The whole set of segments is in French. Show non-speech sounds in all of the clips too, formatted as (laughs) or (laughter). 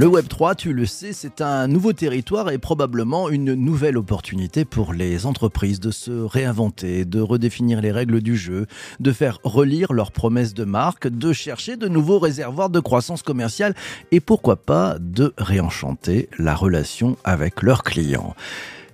Le Web3, tu le sais, c'est un nouveau territoire et probablement une nouvelle opportunité pour les entreprises de se réinventer, de redéfinir les règles du jeu, de faire relire leurs promesses de marque, de chercher de nouveaux réservoirs de croissance commerciale et pourquoi pas de réenchanter la relation avec leurs clients.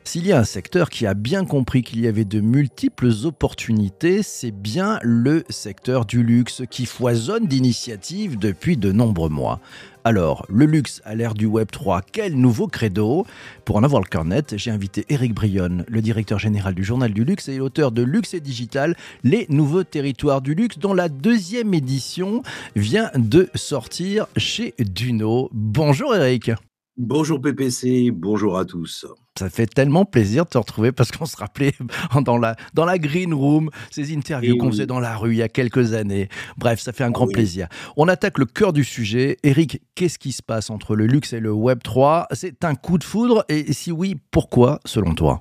S'il y a un secteur qui a bien compris qu'il y avait de multiples opportunités, c'est bien le secteur du luxe qui foisonne d'initiatives depuis de nombreux mois. Alors, le luxe à l'ère du Web 3, quel nouveau credo? Pour en avoir le cœur net, j'ai invité Eric Brionne, le directeur général du Journal du Luxe et l'auteur de Luxe et Digital, les nouveaux territoires du luxe, dont la deuxième édition vient de sortir chez Duno. Bonjour Eric Bonjour PPC, bonjour à tous. Ça fait tellement plaisir de te retrouver parce qu'on se rappelait (laughs) dans la, dans la green room, ces interviews eh qu'on faisait dans la rue il y a quelques années. Bref, ça fait un ah grand plaisir. On attaque le cœur du sujet. Eric, qu'est-ce qui se passe entre le luxe et le Web 3 C'est un coup de foudre et si oui, pourquoi selon toi?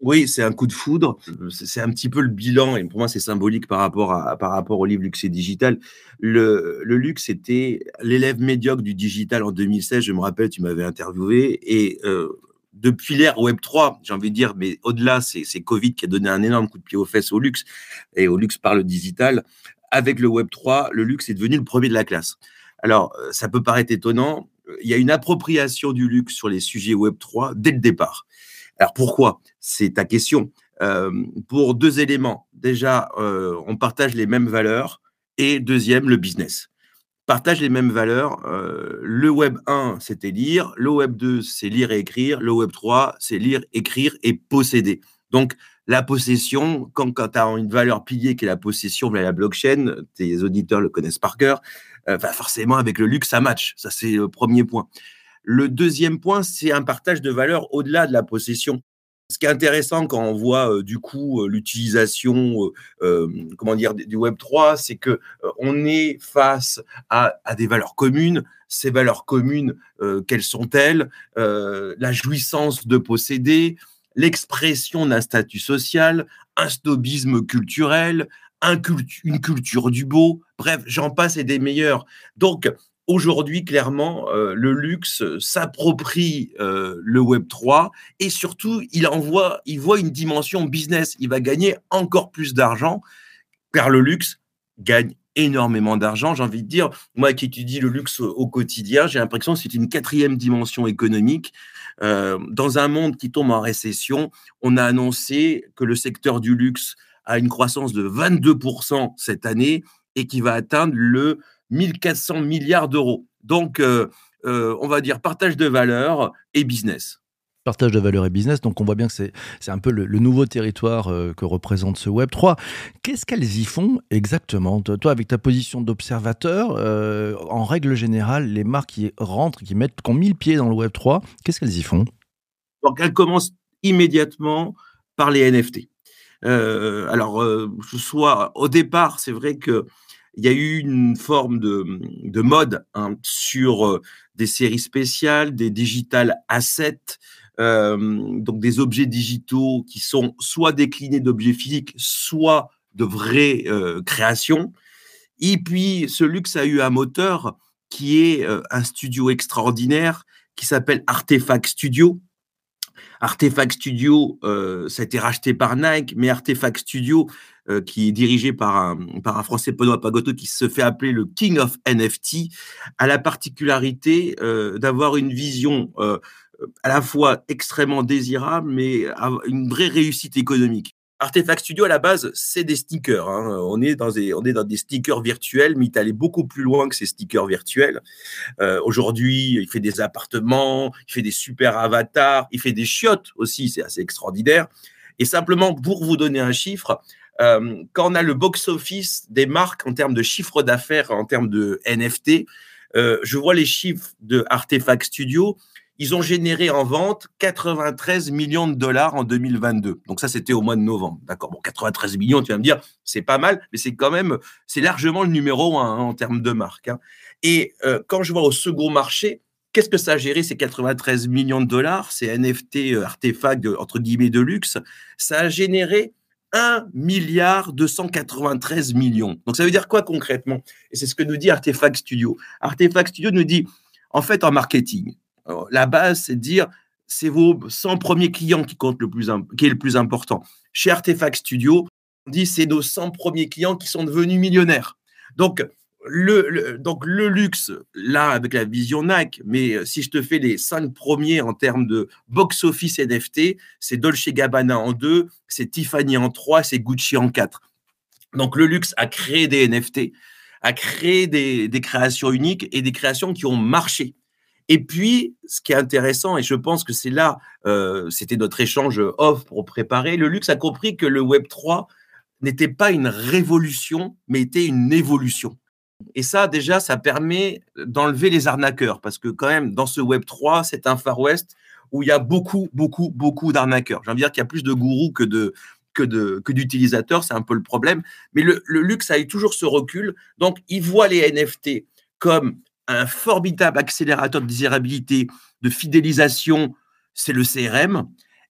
Oui, c'est un coup de foudre. C'est un petit peu le bilan, et pour moi, c'est symbolique par rapport, à, par rapport au livre Luxe et Digital. Le, le luxe était l'élève médiocre du digital en 2016. Je me rappelle, tu m'avais interviewé. Et euh, depuis l'ère Web 3, j'ai envie de dire, mais au-delà, c'est Covid qui a donné un énorme coup de pied aux fesses au luxe, et au luxe par le digital. Avec le Web 3, le luxe est devenu le premier de la classe. Alors, euh, ça peut paraître étonnant. Il y a une appropriation du luxe sur les sujets Web 3 dès le départ. Alors pourquoi? C'est ta question. Euh, pour deux éléments. Déjà, euh, on partage les mêmes valeurs. Et deuxième, le business. Partage les mêmes valeurs. Euh, le Web 1, c'était lire. Le Web 2, c'est lire et écrire. Le Web 3, c'est lire, écrire et posséder. Donc, la possession, quand, quand tu as une valeur pilier qui est la possession via la blockchain, tes auditeurs le connaissent par cœur, forcément, avec le luxe, ça match. Ça, c'est le premier point. Le deuxième point, c'est un partage de valeur au-delà de la possession. Ce qui est intéressant quand on voit euh, du coup euh, l'utilisation, euh, comment dire, du Web 3, c'est que on est face à, des valeurs communes. Ces valeurs communes, quelles sont-elles? La jouissance de posséder, l'expression d'un statut social, un snobisme culturel, une culture du beau. Bref, j'en passe et des meilleurs. Donc, Aujourd'hui, clairement, euh, le luxe s'approprie euh, le Web 3 et surtout, il envoie, il voit une dimension business. Il va gagner encore plus d'argent car le luxe gagne énormément d'argent. J'ai envie de dire, moi qui étudie le luxe au, quotidien, j'ai l'impression que c'est une quatrième dimension économique. Euh, dans un monde qui tombe en récession, on a annoncé que le secteur du luxe a une croissance de 22% cette année et qui va atteindre le 1400 milliards d'euros. Donc, euh, euh, on va dire partage de valeur et business. Partage de valeur et business, donc on voit bien que c'est, un peu le, nouveau territoire euh, que représente ce Web 3. Qu'est-ce qu'elles y font exactement? Toi, avec ta position d'observateur, en règle générale, les marques qui rentrent, qui mettent, qui ont mis le pied dans le Web 3, qu'est-ce qu'elles y font? Donc, elles commencent immédiatement par les NFT. alors, soit au départ, c'est vrai que il y a eu une forme de, mode hein, sur euh, des séries spéciales, des digital assets, euh, donc des objets digitaux qui sont soit déclinés d'objets physiques, soit de vraies euh, créations. Et puis, ce luxe a eu un moteur qui est un studio extraordinaire qui s'appelle Artefact Studio, Artefact Studio, euh, ça a été racheté par Nike, mais Artefact Studio, euh, qui est dirigé par un, Français, Benoît Pagoto, qui se fait appeler le King of NFT, a la particularité euh, d'avoir une vision à la fois extrêmement désirable, mais une vraie réussite économique. Artefact Studio, à la base, c'est des stickers. Hein. On, est dans des, on est dans des stickers virtuels, mais il est allé beaucoup plus loin que ces stickers virtuels. Euh, aujourd'hui, il fait des appartements, il fait des super avatars, il fait des chiottes aussi, c'est assez extraordinaire. Et simplement, pour vous donner un chiffre, euh, quand on a le box-office des marques en termes de chiffre d'affaires, en termes de NFT, euh, je vois les chiffres de Artefact Studio, ils ont généré en vente 93 millions de dollars en 2022. Donc ça, c'était au mois de novembre. D'accord. Bon, 93 millions, tu vas me dire, c'est pas mal, mais c'est quand même, c'est largement le numéro un hein, en termes de marque. Hein. Et euh, quand je vois au second marché, qu'est-ce que ça a géré ces 93 millions de dollars, ces NFT euh, artefacts entre guillemets de luxe? Ça a généré 1 milliard 293 millions. Donc ça veut dire quoi concrètement? Et c'est ce que nous dit Artefact Studio. Artefact Studio nous dit En fait, en marketing, la base, c'est de dire c'est vos 100 premiers clients qui comptent le plus, qui est le plus important. Chez Artefact Studio, on dit c'est nos 100 premiers clients qui sont devenus millionnaires. Donc, le, donc le luxe, là, avec la vision Nike, mais euh, si je te fais les cinq premiers en termes de box-office NFT, c'est Dolce Gabbana en deux, c'est Tiffany en trois, c'est Gucci en quatre. Donc le luxe a créé des NFT, a créé des, des créations uniques et des créations qui ont marché. Et puis, ce qui est intéressant, et je pense que c'est là, euh, c'était notre échange off pour préparer, le luxe a compris que le Web 3 n'était pas une révolution, mais était une évolution. Et ça, déjà, ça permet d'enlever les arnaqueurs, parce que quand même, dans ce Web 3, c'est un Far West où il y a beaucoup, beaucoup, beaucoup d'arnaqueurs. J'ai envie de dire qu'il y a plus de gourous que de que d'utilisateurs, c'est un peu le problème. Mais le, le luxe a eu toujours ce recul, donc il voit les NFT comme un formidable accélérateur de désirabilité, de fidélisation, c'est le CRM,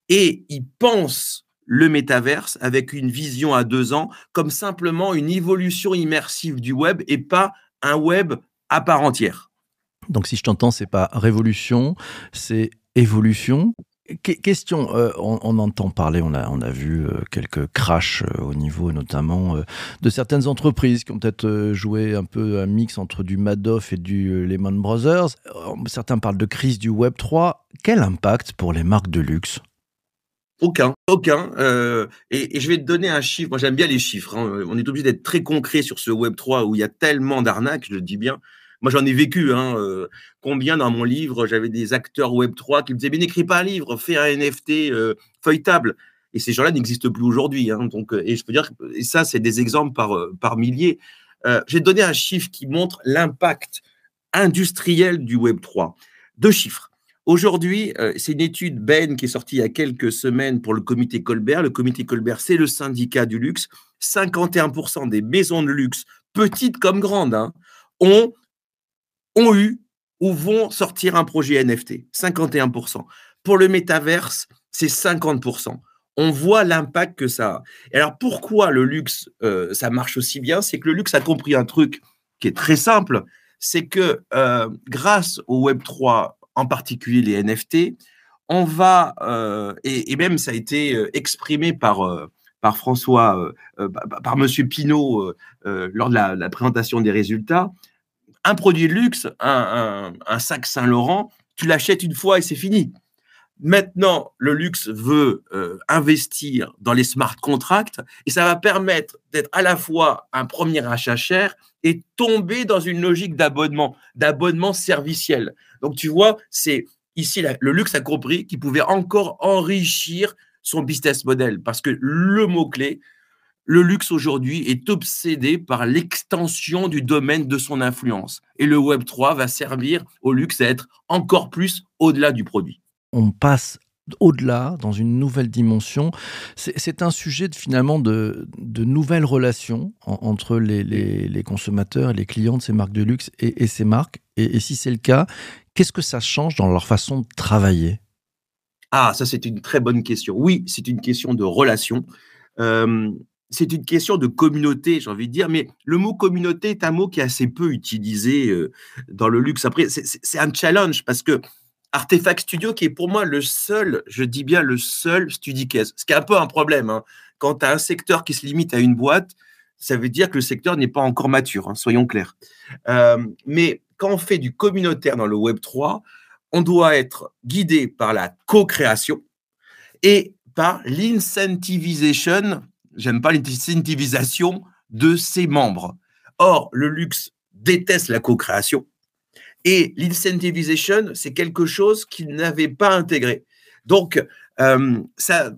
et il pense le métaverse avec une vision à deux ans comme simplement une évolution immersive du web et pas un web à part entière. Donc si je t'entends, c'est pas révolution, c'est évolution. Question, euh, on, entend parler, on a, vu euh, quelques crashs euh, au niveau notamment de certaines entreprises qui ont peut-être joué un peu un mix entre du Madoff et du Lehman Brothers. certains parlent de crise du Web 3. Quel impact pour les marques de luxe? Aucun, aucun. Et, je vais te donner un chiffre. Moi, j'aime bien les chiffres. Hein. On est obligé d'être très concret sur ce Web 3 où il y a tellement d'arnaques, je le dis bien. Moi, j'en ai vécu. Hein, euh, combien dans mon livre, j'avais des acteurs Web 3 qui me disaient Mais n'écris pas un livre, fais un NFT euh, feuilletable. Et ces gens-là n'existent plus aujourd'hui. Hein. donc, et je peux dire, et ça, c'est des exemples par, par milliers. J'ai donné un chiffre qui montre l'impact industriel du Web 3. Deux chiffres. Aujourd'hui, euh, c'est une étude Ben qui est sortie il y a quelques semaines pour le comité Colbert. Le comité Colbert, c'est le syndicat du luxe. 51% des maisons de luxe, petites comme grandes, hein, ont, ont eu ou vont sortir un projet NFT. 51%. Pour le métaverse, c'est 50%. On voit l'impact que ça a. Et alors pourquoi le luxe, euh, ça marche aussi bien? C'est que le luxe a compris un truc qui est très simple, c'est que euh, grâce au Web 3 en particulier les NFT, on va, euh, et, même ça a été exprimé par, par François, par Monsieur Pinault lors de la, présentation des résultats, un produit de luxe, un, sac Saint-Laurent, tu l'achètes une fois et c'est fini. Maintenant, le luxe veut investir dans les smart contracts et ça va permettre d'être à la fois un premier achat cher et tomber dans une logique d'abonnement, d'abonnement serviciel. Donc, tu vois, c'est ici le luxe a compris qu'il pouvait encore enrichir son business model parce que le mot-clé, le luxe aujourd'hui est obsédé par l'extension du domaine de son influence. Et le Web 3 va servir au luxe à être encore plus au-delà du produit. On passe au-delà, dans une nouvelle dimension. C'est un sujet de, finalement de, nouvelles relations entre les, consommateurs et les clients de ces marques de luxe et, ces marques. Et, si c'est le cas, qu'est-ce que ça change dans leur façon de travailler? Ah, ça c'est une très bonne question. Oui, c'est une question de relation. Euh, c'est une question de communauté, j'ai envie de dire, mais le mot communauté est un mot qui est assez peu utilisé euh, dans le luxe. Après, c'est un challenge parce que Artefact Studio, qui est pour moi le seul, je dis bien le seul StudiCase, ce qui est un peu un problème. Hein. Quand tu as un secteur qui se limite à une boîte, ça veut dire que le secteur n'est pas encore mature, hein, soyons clairs. Euh, mais quand on fait du communautaire dans le Web 3, on doit être guidé par la co-création et par l'incentivisation, j'aime pas l'incentivisation de ses membres. Or, le luxe déteste la co-création et l'incentivization, c'est quelque chose qu'ils n'avaient pas intégré. Donc, euh, ça,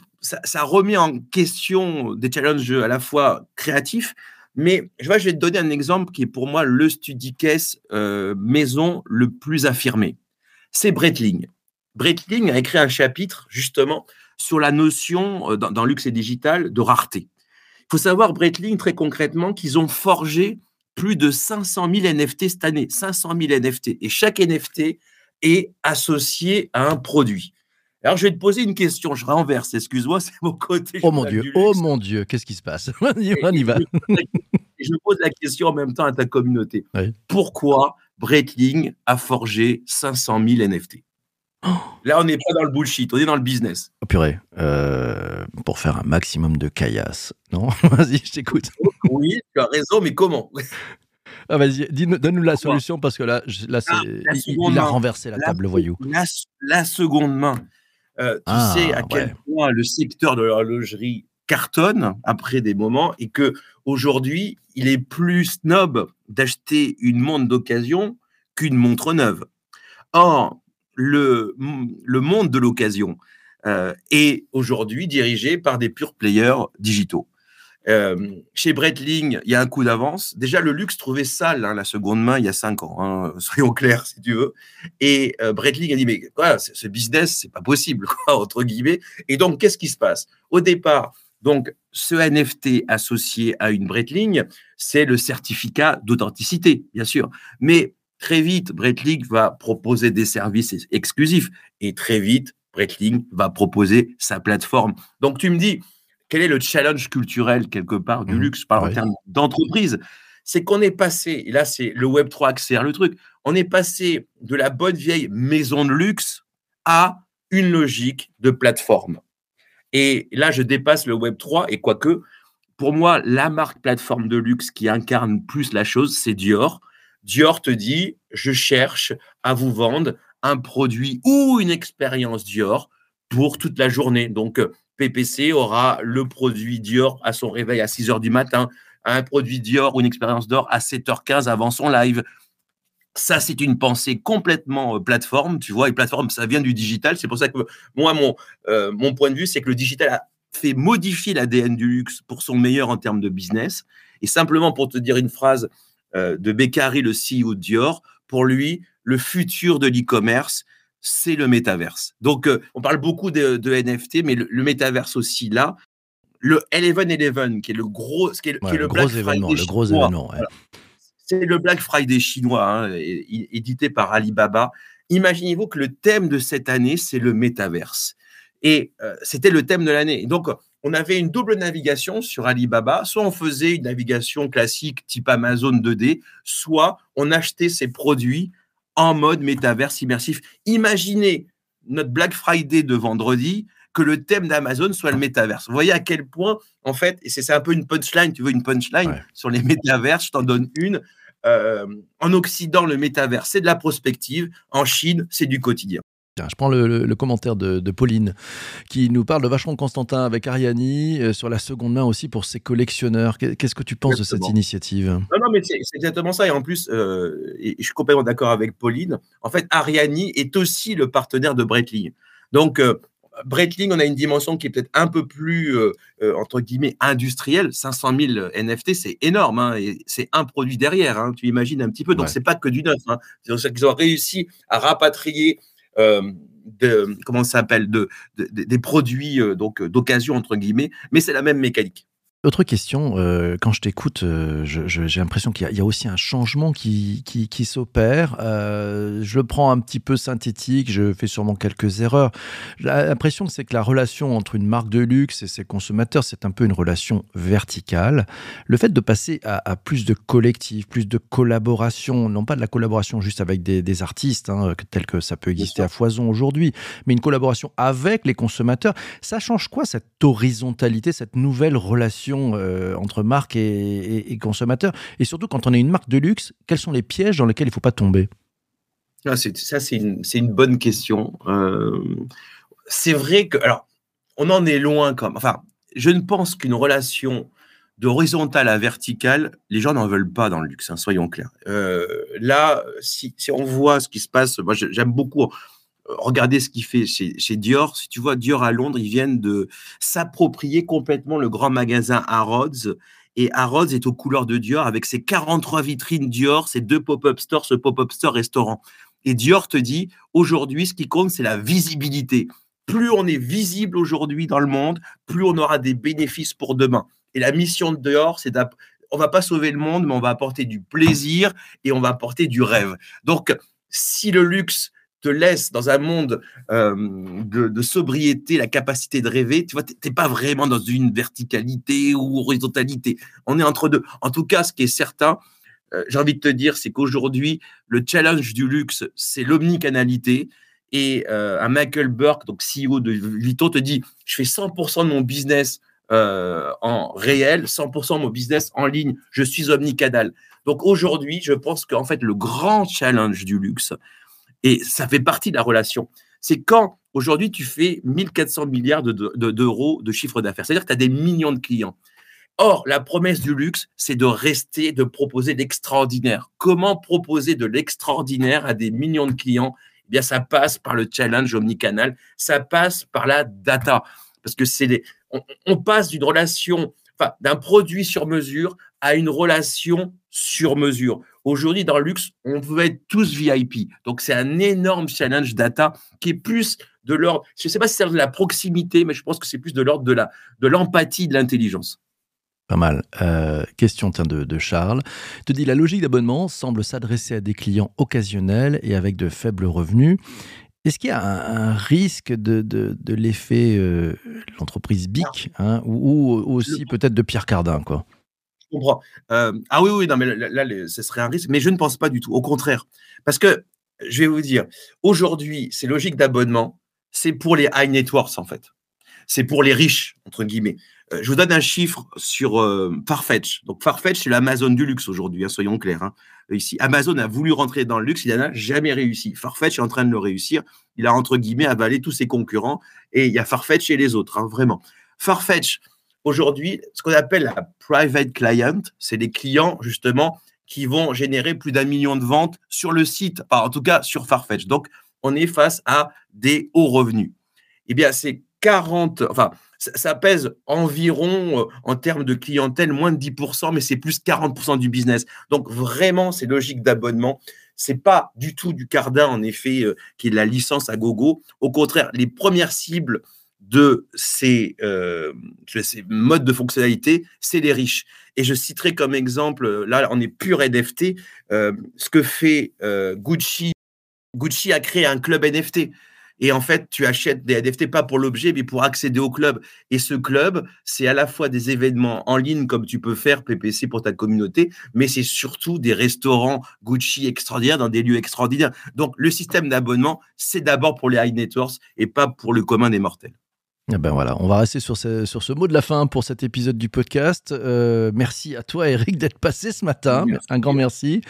remet en question des challenges à la fois créatifs, mais je, vais te donner un exemple qui est pour moi le study case euh, maison le plus affirmé. C'est Breitling. Breitling a écrit un chapitre justement sur la notion euh, dans, dans luxe et digital de rareté. Il faut savoir, Breitling, très concrètement, qu'ils ont forgé plus de 500 000 NFT cette année. 500 000 NFT. Et chaque NFT est associé à un produit. Alors, je vais te poser une question. Je renverse, excuse-moi, (laughs) c'est mon côté. Oh mon Dieu, oh mon Dieu, qu'est-ce qui se passe? (laughs) On y va. Je pose la question en même temps à ta communauté. Pourquoi Breitling a forgé 500 000 NFT. (gasps) Là, on n'est pas dans le bullshit, on est dans le business. Oh purée, euh, pour faire un maximum de caillasse, non (laughs) Vas-y, je t'écoute. (laughs) Oui, tu as raison, mais comment? Ah, Vas-y, donne-nous la solution parce que là, là ah, il, a renversé la, table, voyou. La, seconde main. Euh, tu ah, sais à quel point le secteur de l'horlogerie cartonne après des moments et que aujourd'hui, il est plus snob d'acheter une montre d'occasion qu'une montre neuve. Or, le, le monde de l'occasion euh, est aujourd'hui dirigé par des pure players digitaux. Euh, chez Breitling, il y a un coup d'avance. Déjà, le luxe trouvait sale hein, la seconde main il y a cinq ans, hein, (laughs) soyons clairs si tu veux. Et euh, Breitling a dit mais ce business, c'est pas possible, (laughs) entre guillemets. Et donc, qu'est-ce qui se passe? Au départ, donc, ce NFT associé à une Breitling, c'est le certificat d'authenticité, bien sûr. Mais très vite, Breitling va proposer des services exclusifs et très vite, Breitling va proposer sa plateforme. Donc, tu me dis, quel est le challenge culturel quelque part du mmh luxe, par en termes d'entreprise? C'est qu'on est passé, et là, c'est le Web3 accélère le truc, on est passé de la bonne vieille maison de luxe à une logique de plateforme. Et là, je dépasse le Web 3 et quoique, pour moi, la marque plateforme de luxe qui incarne plus la chose, c'est Dior. Dior te dit, je cherche à vous vendre un produit ou une expérience Dior pour toute la journée. Donc, PPC aura le produit Dior à son réveil à 6 heures du matin, un produit Dior ou une expérience d'or à 7h15 avant son live. Ça, c'est une pensée complètement euh, plateforme, tu vois, et plateforme, ça vient du digital. C'est pour ça que moi, mon, euh, mon point de vue, c'est que le digital a fait modifier l'ADN du luxe pour son meilleur en termes de business. Et simplement pour te dire une phrase euh, de Beccari, le CEO de Dior, pour lui, le futur de l'e-commerce, c'est le métaverse. Donc, on parle beaucoup de, NFT, mais le, métaverse aussi là. Le Eleven Eleven, qui est le gros, qui est, le gros événement, le gros événement. C'est le Black Friday chinois, hein, édité par Alibaba. Imaginez-vous que le thème de cette année, c'est le métaverse. Et euh, c'était le thème de l'année. Donc, on avait une double navigation sur Alibaba. Soit on faisait une navigation classique type Amazon 2D, soit on achetait ses produits en mode métaverse immersif. Imaginez notre Black Friday de vendredi que le thème d'Amazon soit le métaverse. Vous voyez à quel point, en fait, et c'est un peu une punchline, tu veux une punchline sur les métaverses, je t'en donne une. Euh, en Occident, le métavers, c'est de la prospective. En Chine, c'est du quotidien. Je prends le, commentaire de, Pauline qui nous parle de Vacheron Constantin avec Ariani euh, sur la seconde main aussi pour ses collectionneurs. Qu'est-ce que tu penses de cette initiative? Non, non, mais c'est exactement ça. Et en plus, euh, et je suis complètement d'accord avec Pauline. En fait, Ariani est aussi le partenaire de Breitling. Donc, Breitling, on a une dimension qui est peut-être un peu plus, euh, euh, entre guillemets, industrielle. 500 000 NFT, c'est énorme. Hein, et c'est un produit derrière. Hein, tu imagines un petit peu. Donc, ce c'est pas que du neuf. Hein. Qu'ils ont réussi à rapatrier. Euh, de, comment ça s'appelle? De, des produits donc d'occasion entre guillemets mais c'est la même mécanique autre question, euh, quand je t'écoute, euh, j'ai l'impression qu'il y, a aussi un changement qui, qui, s'opère. Euh, je le prends un petit peu synthétique, je fais sûrement quelques erreurs. J'ai l'impression que c'est que la relation entre une marque de luxe et ses consommateurs, c'est un peu une relation verticale. Le fait de passer à, plus de collectifs, plus de collaboration, non pas de la collaboration juste avec des, artistes, hein, tel que ça peut exister à foison aujourd'hui, mais une collaboration avec les consommateurs, ça change quoi cette horizontalité, cette nouvelle relation euh, entre marques et, consommateurs Et surtout, quand on est une marque de luxe, quels sont les pièges dans lesquels il ne faut pas tomber? Ah, Ça, c'est une, bonne question. Euh, c'est vrai que. Alors, on en est loin comme. Enfin, je ne pense qu'une relation de horizontale à verticale, les gens n'en veulent pas dans le luxe, hein, soyons clairs. Euh, là, si, on voit ce qui se passe, moi j'aime beaucoup regardez ce qu'il fait chez, Dior. Si tu vois Dior à Londres, ils viennent de s'approprier complètement le grand magasin Harrods. Et Harrods est aux couleurs de Dior avec ses 43 vitrines Dior, ses deux pop-up stores, ce pop-up store restaurant. Et Dior te dit, aujourd'hui, ce qui compte, c'est la visibilité. Plus on est visible aujourd'hui dans le monde, plus on aura des bénéfices pour demain. Et la mission de Dior, c'est on va pas sauver le monde, mais on va apporter du plaisir et on va apporter du rêve. Donc, si le luxe te laisse dans un monde euh, de, sobriété, la capacité de rêver, tu vois, t'es pas vraiment dans une verticalité ou horizontalité. On est entre deux. En tout cas, ce qui est certain, euh, j'ai envie de te dire, c'est qu'aujourd'hui, le challenge du luxe, c'est l'omnicanalité. Et un Michael Burke, donc CEO de Vuitton, te dit, je fais 100% de mon business en réel, 100% de mon business en ligne, je suis omnicanal. Donc aujourd'hui, je pense qu'en fait, le grand challenge du luxe, et ça fait partie de la relation, c'est quand aujourd'hui tu fais 1400 milliards d'euros de, chiffre d'affaires. C'est-à-dire que tu as des millions de clients. Or, la promesse du luxe, c'est de rester, de proposer l'extraordinaire. Comment proposer de l'extraordinaire à des millions de clients? Eh bien, ça passe par le challenge omnicanal, ça passe par la data. Parce que c'est on, passe d'une relation, enfin, d'un produit sur mesure à une relation sur mesure. Aujourd'hui, dans le luxe, on veut être tous VIP. Donc, c'est un énorme challenge data qui est plus de l'ordre, je ne sais pas si c'est de la proximité, mais je pense que c'est plus de l'ordre de, la, de l'empathie, de l'intelligence. Pas mal. Euh, question de, de, Charles. Te dit la logique d'abonnement semble s'adresser à des clients occasionnels et avec de faibles revenus. Est-ce qu'il y a un, risque de, de, l'effet euh, l'entreprise BIC hein, ou, aussi peut-être de Pierre Cardin quoi? Comprends. Euh, ah oui, oui, non, mais là, ce serait un risque, mais je ne pense pas du tout. Au contraire. Parce que, je vais vous dire, aujourd'hui, c'est logique d'abonnement, c'est pour les high networks, en fait. C'est pour les riches, entre guillemets. Euh, je vous donne un chiffre sur euh, Farfetch. Donc, Farfetch, c'est l'Amazon du luxe aujourd'hui, hein, soyons clairs. Hein. Ici, Amazon a voulu rentrer dans le luxe, il n'a jamais réussi. Farfetch est en train de le réussir. Il a, entre guillemets, avalé tous ses concurrents. Et il y a Farfetch et les autres, hein, vraiment. Farfetch, aujourd'hui, ce qu'on appelle la private client, c'est des clients justement qui vont générer plus d'un million de ventes sur le site, en tout cas sur Farfetch. Donc, on est face à des hauts revenus. Eh bien, c'est 40, enfin, ça, pèse environ, euh, en termes de clientèle, moins de 10%, mais c'est plus 40% du business. Donc, vraiment, c'est logique d'abonnement. C'est pas du tout du Cardin, en effet, euh, qui est de la licence à gogo. Au contraire, les premières cibles de ces, euh, ces modes de fonctionnalité, c'est les riches. Et je citerai comme exemple, là, on est pur NFT, euh, ce que fait euh, Gucci. Gucci a créé un club NFT. Et en fait, tu achètes des NFT pas pour l'objet, mais pour accéder au club. Et ce club, c'est à la fois des événements en ligne, comme tu peux faire PPC pour ta communauté, mais c'est surtout des restaurants Gucci extraordinaires dans des lieux extraordinaires. Donc, le système d'abonnement, c'est d'abord pour les high networks et pas pour le commun des mortels. Eh ben voilà, on va rester sur ce, sur ce mot de la fin pour cet épisode du podcast. Euh, merci à toi, Eric, d'être passé ce matin. Un grand merci.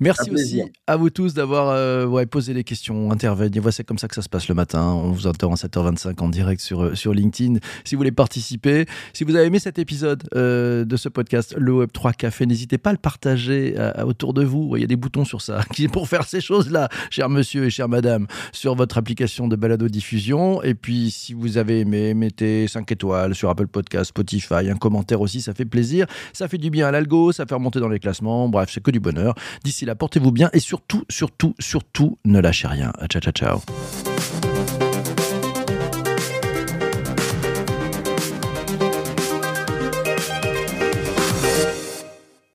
Merci aussi à vous tous d'avoir euh, posé les questions, intervenu. Voilà, c'est comme ça que ça se passe le matin. On vous entend à 7h25 en direct sur, euh, sur LinkedIn. Si vous voulez participer, si vous avez aimé cet épisode de ce podcast, le Web3 Café, n'hésitez pas à le partager autour de vous. Il y a des boutons sur ça (laughs) qui pour faire ces choses-là, cher monsieur et chère madame, sur votre application de balado diffusion. Et puis, si vous avez aimé, mettez 5 étoiles sur Apple Podcast, Spotify, un commentaire aussi, ça fait plaisir. Ça fait du bien à l'algo, ça fait remonter dans les classements. Bref, c'est que du bonheur. D'ici là, portez-vous bien et surtout, surtout, surtout, ne lâchez rien. Ciao, ciao, ciao.